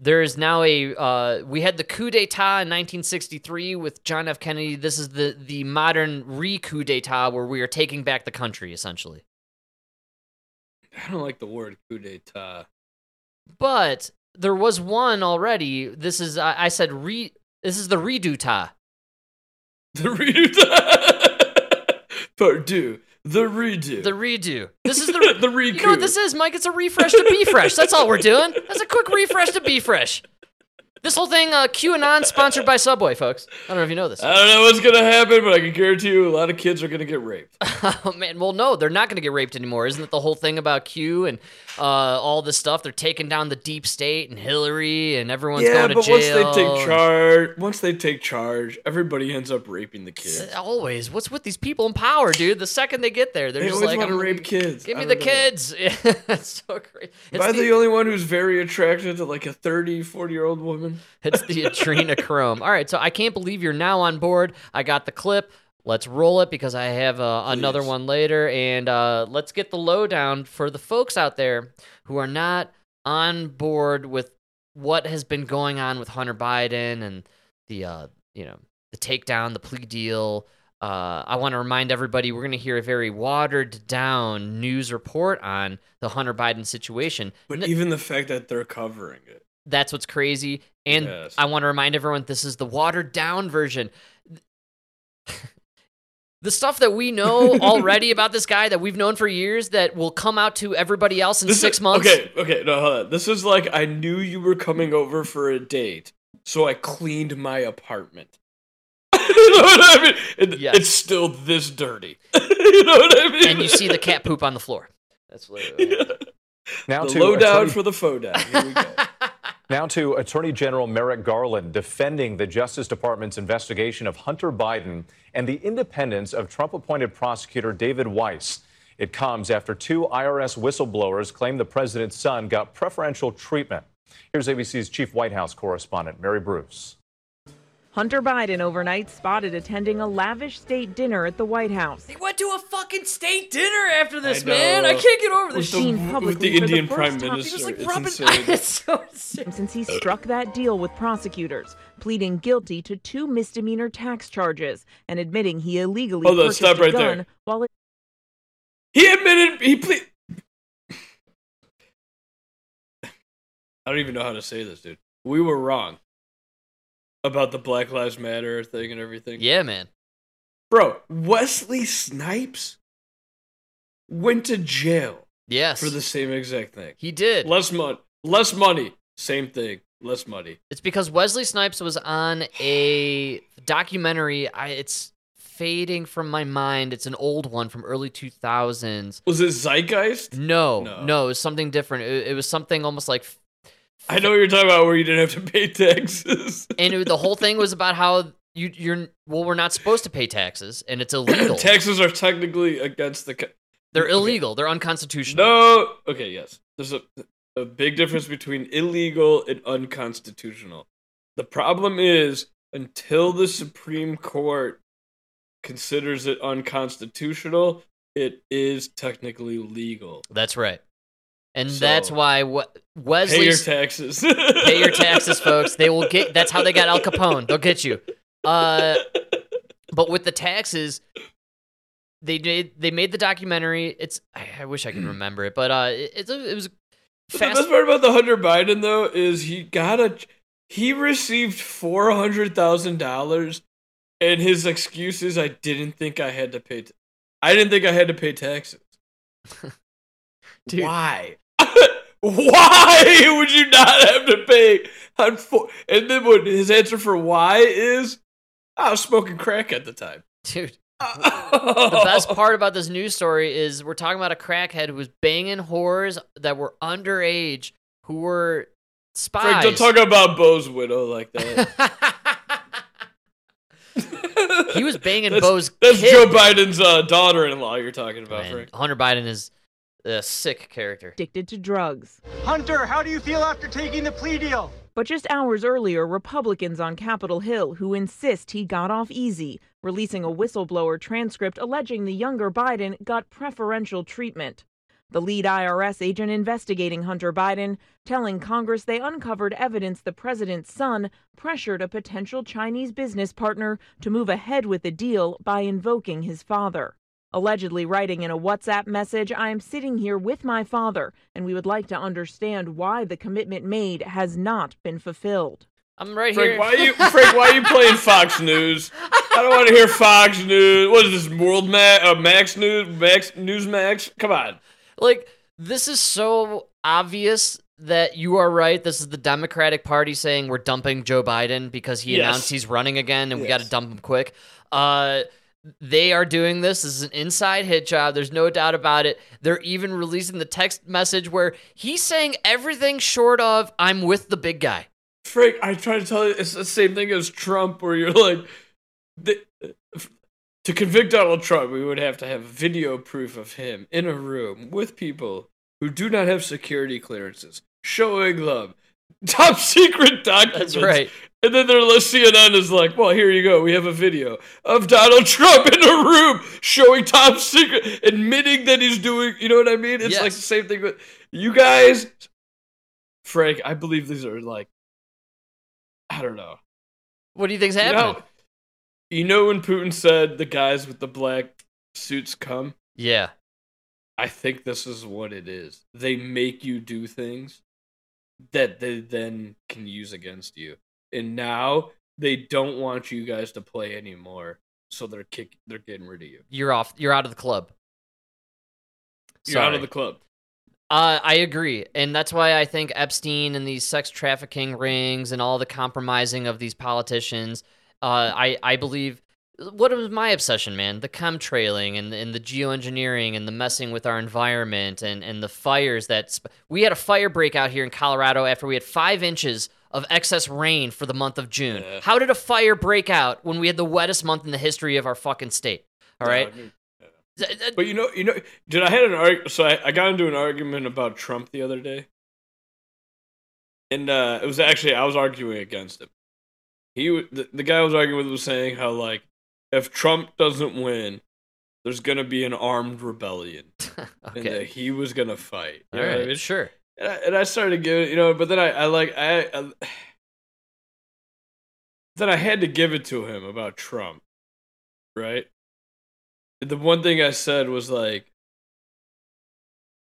there is now a uh, we had the coup d'état in 1963 with John F. Kennedy. This is the the modern re coup d'état where we are taking back the country essentially. I don't like the word coup d'etat. But there was one already. This is I, I said re. This is the redo ta. The redo. Part two. The redo. The redo. This is the the re You know what this is, Mike? It's a refresh to be fresh. That's all we're doing. That's a quick refresh to be fresh. This whole thing, uh, QAnon sponsored by Subway, folks. I don't know if you know this. I don't know what's gonna happen, but I can guarantee you a lot of kids are gonna get raped. oh man, well no, they're not going to get raped anymore. Isn't it the whole thing about Q and uh, all this stuff? They're taking down the deep state and Hillary and everyone's yeah, going to but jail. once they take charge, once they take charge, everybody ends up raping the kids. Always. What's with these people in power, dude? The second they get there, they're They just always like, want to rape kids. Give me the know. kids. it's so great. Am I the, the only one who's very attracted to like a 30, 40 year old woman? it's the adrenochrome. All right, so I can't believe you're now on board. I got the clip. Let's roll it because I have uh, another one later, and uh, let's get the lowdown for the folks out there who are not on board with what has been going on with Hunter Biden and the uh, you know the takedown, the plea deal. Uh, I want to remind everybody we're going to hear a very watered down news report on the Hunter Biden situation. But N- even the fact that they're covering it. That's what's crazy. And Yes. I want to remind everyone this is the watered down version. the stuff that we know already about this guy that we've known for years that will come out to everybody else in This six is, months. Okay, okay, no, hold on. This is like I knew you were coming over for a date, so I cleaned my apartment. you know what I mean? And Yes. It's still this dirty. you know what I mean? And you see the cat poop on the floor. That's what. Now the to low down Attorney- for the faux down. Here we go. Now to Attorney General Merrick Garland defending the Justice Department's investigation of Hunter Biden and the independence of Trump appointed prosecutor David Weiss. It comes after two IRS whistleblowers claim the president's son got preferential treatment. Here's ABC's chief White House correspondent, Mary Bruce. Hunter Biden overnight spotted attending a lavish state dinner at the White House. He went to a fucking state dinner after this, I man. I can't get over With this. the, Seen with publicly the for the Indian first Prime time. Minister. He was like it's Robin. insane. it's so insane. Since he struck that deal with prosecutors, pleading guilty to two misdemeanor tax charges and admitting he illegally Hold on, purchased stop a right gun there. while it He admitted he ple- I don't even know how to say this, dude. We were wrong about the Black Lives Matter thing and everything. Yeah, man. Bro, Wesley Snipes went to jail Yes. for the same exact thing. He did. Less money, less money, same thing, less money. It's because Wesley Snipes was on a documentary. I, it's fading from my mind. It's an old one from early 2000s. Was it Zeitgeist? No, No. no, it was something different. It, it was something almost like, I know what you're talking about where you didn't have to pay taxes. and it, the whole thing was about how you you're well, we're not supposed to pay taxes, and it's illegal. taxes are technically against the. co- They're illegal. They're unconstitutional. No. Okay. Yes. There's a a big difference between illegal and unconstitutional. The problem is until the Supreme Court considers it unconstitutional, it is technically legal. That's right, and that's why we- Wesley Pay your taxes. pay your taxes, folks. They will get. That's how they got Al Capone. They'll get you. Uh, but with the taxes, they did. They made the documentary. It's. I, wish I could remember it, but uh, it, a, it was The best part about the Hunter Biden though is he got a he received four hundred thousand dollars, and his excuse is I didn't think I had to pay. I didn't think I had to pay taxes. Dude. Why? Why would you not have to pay? And then what his answer for why is I was smoking crack at the time. Dude, the best part about this news story is we're talking about a crackhead who was banging whores that were underage, who were spies. Frank, don't talk about Beau's widow like that. he was banging That's, Beau's that's kid. Joe Biden's uh, daughter-in-law you're talking about, Man, Frank. Hunter Biden is a sick character. addicted to drugs. Hunter, how do you feel after taking the plea deal? But just hours earlier, Republicans on Capitol Hill who insist he got off easy, releasing a whistleblower transcript alleging the younger Biden got preferential treatment. The lead IRS agent investigating Hunter Biden telling Congress they uncovered evidence the president's son pressured a potential Chinese business partner to move ahead with the deal by invoking his father. Allegedly writing in a WhatsApp message, I am sitting here with my father, and we would like to understand why the commitment made has not been fulfilled. I'm right Frank, here. why are you Frank? Why are you playing Fox News? I don't want to hear Fox News. What is this? World Ma- uh, Max News? Max Newsmax? Come on. like this is so obvious that you are right. This is the Democratic Party saying we're dumping Joe Biden because he Yes. announced he's running again and we got to dump him quick. Uh they are doing this. This is an inside hit job. There's no doubt about it. They're even releasing the text message where he's saying everything short of "I'm with the big guy." Frank, I try to tell you, it's the same thing as Trump, where you're like, the, to convict Donald Trump, we would have to have video proof of him in a room with people who do not have security clearances, showing them top secret documents. That's right. And then they're CNN is like, well, here you go. We have a video of Donald Trump in a room showing top secret, admitting that he's doing. You know what I mean? It's like the same thing with you guys. Frank, I believe these are like, I don't know. What do you think's You happening? know, you know when Putin said the guys with the black suits come? yeah. I think this is what it is. They make you do things that they then can use against you. And now they don't want you guys to play anymore. so they're kick they're getting rid of you. You're off. You're out of the club. You're out of the club. Uh, I agree, and that's why I think Epstein and these sex trafficking rings and all the compromising of these politicians. Uh, I I believe what was my obsession, man? The chemtrailing and and the geoengineering and the messing with our environment and and the fires that sp- we had a fire break out here in Colorado after we had five inches of excess rain for the month of June. Yeah. How did a fire break out when we had the wettest month in the history of our fucking state? All right. Yeah, I mean, But you know, you know, did I had an arg? So I, I got into an argument about Trump the other day, and uh, it was actually I was arguing against him. He the, the guy I was arguing with was saying how like if Trump doesn't win, there's gonna be an armed rebellion, and Okay. that he was gonna fight. You All I mean? Sure. And I, and I started giving, you know, but then I, I like, I, I, then I had to give it to him about Trump, right? The one thing I said was like,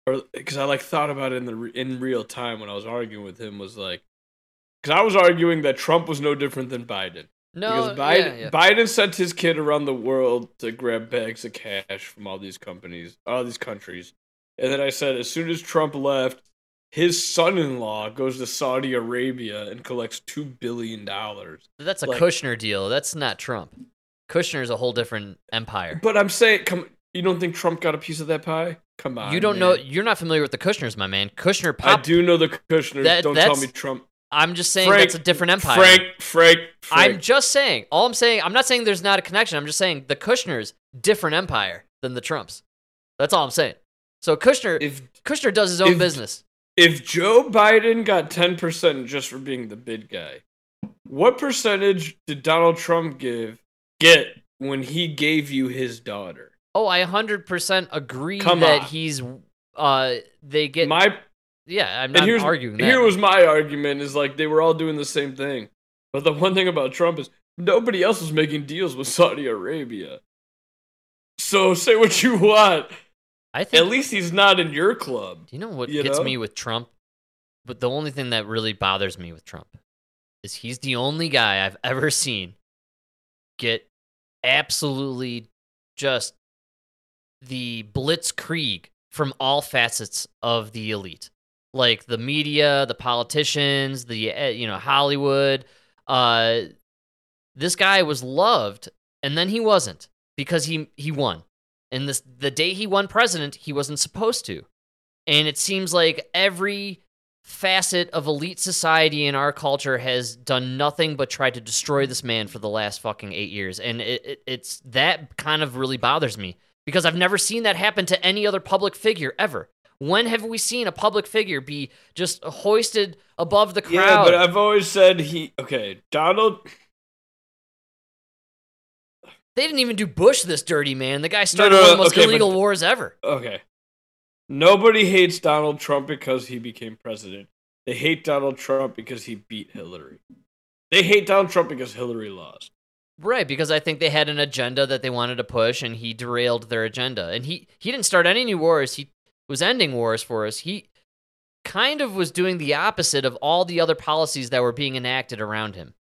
or because I like thought about it in the in real time when I was arguing with him was like, because I was arguing that Trump was no different than Biden. No, because Biden, yeah, yeah. Biden sent his kid around the world to grab bags of cash from all these companies, all these countries. And then I said, as soon as Trump left, his son-in-law goes to Saudi Arabia and collects two billion dollars. That's a Like- Kushner deal. That's not Trump. Kushner's a whole different empire. But I'm saying, come, you don't think Trump got a piece of that pie? Come on, you don't man. know. You're not familiar with the Kushners, my man. Kushner I do know the Kushners. That- don't tell me Trump. I'm just saying Frank- that's a different empire. Frank, Frank, I'm just saying. All I'm saying. I'm not saying there's not a connection. I'm just saying the Kushners different empire than the Trumps. That's all I'm saying. So Kushner, if Kushner does his own if- business. If Joe Biden got 10% just for being the bid guy, what percentage did Donald Trump give get when he gave you his daughter? Oh, I 100% agree Come that on. he's. Uh, they get My Yeah, I'm not here's, arguing that. Here was my argument is like they were all doing the same thing. But the one thing about Trump is nobody else was making deals with Saudi Arabia. So say what you want. I think At least he's not in your club. Do you know what you gets know? me with Trump? But the only thing that really bothers me with Trump is he's the only guy I've ever seen get absolutely just the blitzkrieg from all facets of the elite. Like the media, the politicians, the uh, you know Hollywood. Uh this guy was loved and then he wasn't because he he won. And this the day he won president, he wasn't supposed to. And it seems like every facet of elite society in our culture has done nothing but try to destroy this man for the last fucking eight years. And it, it, it's that kind of really bothers me because I've never seen that happen to any other public figure ever. When have we seen a public figure be just hoisted above the crowd? Yeah, but I've always said he okay, Donald they didn't even do Bush this dirty, man. The guy started no, one of the most okay, but- illegal wars ever. Okay. Nobody hates Donald Trump because he became president. They hate Donald Trump because he beat Hillary. They hate Donald Trump because Hillary lost. Right, because I think they had an agenda that they wanted to push, and he derailed their agenda. And he he didn't start any new wars. He was ending wars for us. He kind of was doing the opposite of all the other policies that were being enacted around him.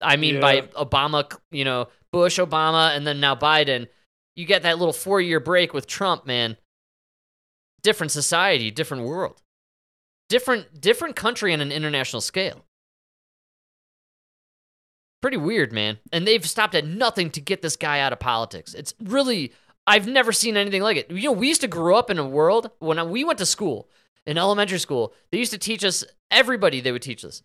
I mean, by Obama, you know, Bush, Obama, and then now Biden. You get that little four year break with Trump, man. Different society, different world, different different country on an international scale. Pretty weird, man. And they've stopped at nothing to get this guy out of politics. It's really, I've never seen anything like it. You know, we used to grow up in a world when we went to school, in elementary school, they used to teach us, everybody, they would teach us,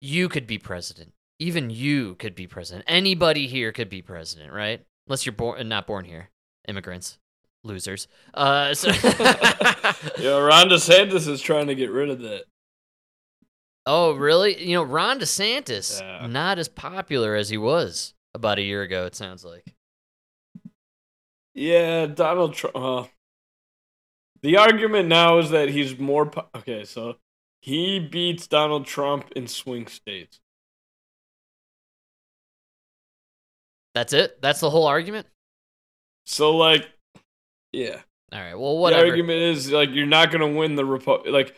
you could be president. Even you could be president. Anybody here could be president, right? Unless you're born, not born here. Immigrants, losers. Uh, so Yeah, Ron DeSantis is trying to get rid of that. Oh, really? You know, Ron DeSantis, Yeah. not as popular as he was about a year ago, it sounds like. Yeah, Donald Trump. Uh, the argument now is that he's more. Po- okay, so he beats Donald Trump in swing states. That's it? That's the whole argument? So, like, yeah. All right, well, whatever. The argument is like you're not going to win the Repu- like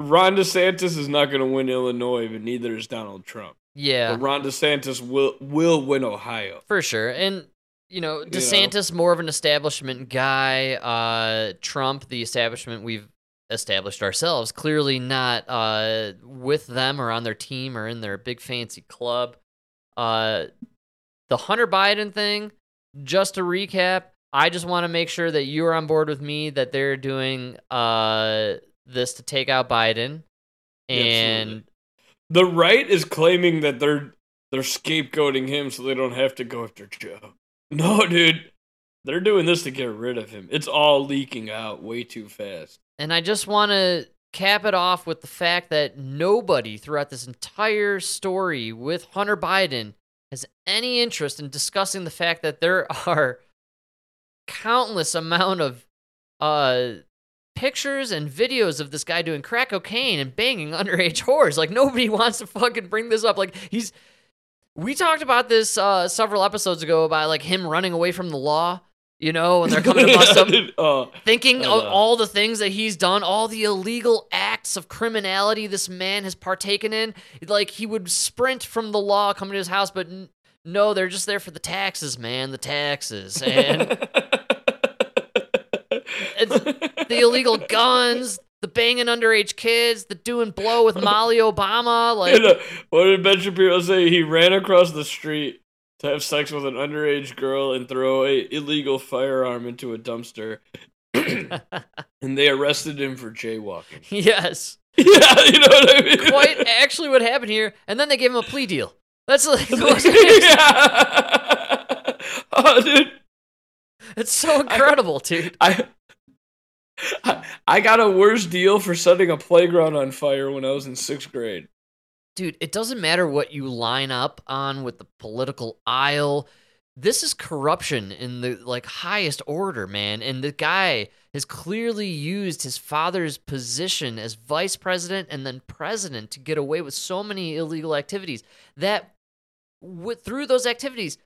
Ron DeSantis is not going to win Illinois, but neither is Donald Trump. Yeah. But Ron DeSantis will will win Ohio. For sure. And you know, DeSantis more of an establishment guy, uh Trump the establishment we've established ourselves, clearly not uh with them or on their team or in their big fancy club. Uh the Hunter Biden thing, just to recap, I just want to make sure that you're on board with me that they're doing uh this to take out Biden. And Absolutely. the right is claiming that they're they're scapegoating him so they don't have to go after Joe. No, dude. They're doing this to get rid of him. It's all leaking out way too fast. And I just want to cap it off with the fact that nobody throughout this entire story with Hunter Biden has any interest in discussing the fact that there are countless amount of uh pictures and videos of this guy doing crack cocaine and banging underage whores. Like nobody wants to fucking bring this up. Like he's we talked about this uh several episodes ago about like him running away from the law, you know, and they're coming to bust him uh, thinking I of all the things that he's done, all the illegal acts of criminality this man has partaken in. Like he would sprint from the law coming to his house, but n- no, they're just there for the taxes, man, the taxes and the illegal guns, the banging underage kids, the doing blow with Molly Obama, like And, uh, what did Ben Shapiro say? He ran across the street to have sex with an underage girl and throw a illegal firearm into a dumpster. and they arrested him for jaywalking. yes. Yeah, you know what I mean? Quite actually what happened here, and then they gave him a plea deal. That's like yeah. Oh, dude. It's so incredible, dude. I, I I got a worse deal for setting a playground on fire when I was in sixth grade. Dude, it doesn't matter what you line up on with the political aisle. This is corruption in the like highest order, man. And the guy has clearly used his father's position as vice president and then president to get away with so many illegal activities that with, through those activities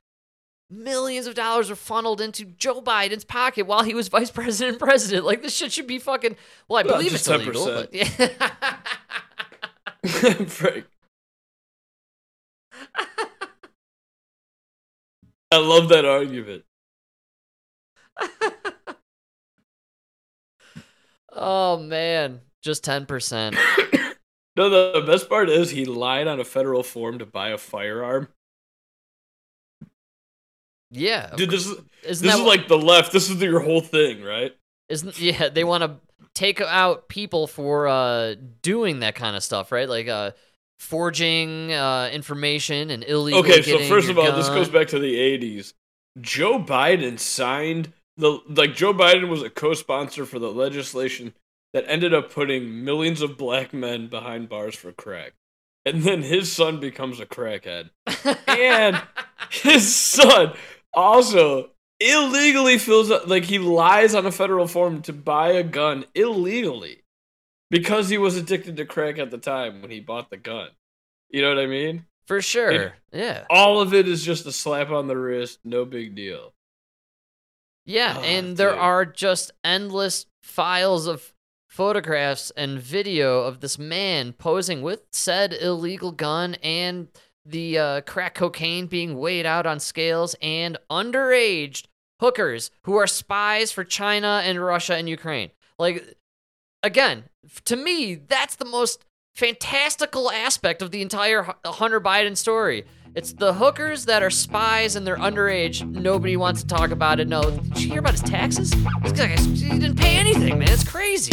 millions of dollars were funneled into Joe Biden's pocket while he was vice president and president. Like this shit should be fucking well, I Well, believe it's illegal, 10%. but yeah. I love that argument. Oh man, just ten percent. No, the best part is he lied on a federal form to buy a firearm. Yeah, Dude, this is Isn't this is what- like the left. This is your whole thing, right? isn't yeah they want to take out people for uh doing that kind of stuff, right? Like uh forging uh information and illegal. Okay, so first of all, this goes back to the '80s. Joe Biden signed the like Joe Biden was a co-sponsor for the legislation that ended up putting millions of black men behind bars for crack, and then his son becomes a crackhead, and his son also illegally fills up like he lies on a federal form to buy a gun illegally because he was addicted to crack at the time when he bought the gun. You know what I mean? for sure. It- yeah, All of it is just a slap on the wrist, no big deal. yeah, Oh, and there are just endless files of photographs and video of this man posing with said illegal gun and the uh, crack cocaine being weighed out on scales and underage hookers who are spies for China and Russia and Ukraine. Like, again, to me, that's the most fantastical aspect of the entire Hunter Biden story. It's the hookers that are spies and they're underage. Nobody wants to talk about it. No, did you hear about his taxes? He didn't pay anything, man. It's crazy.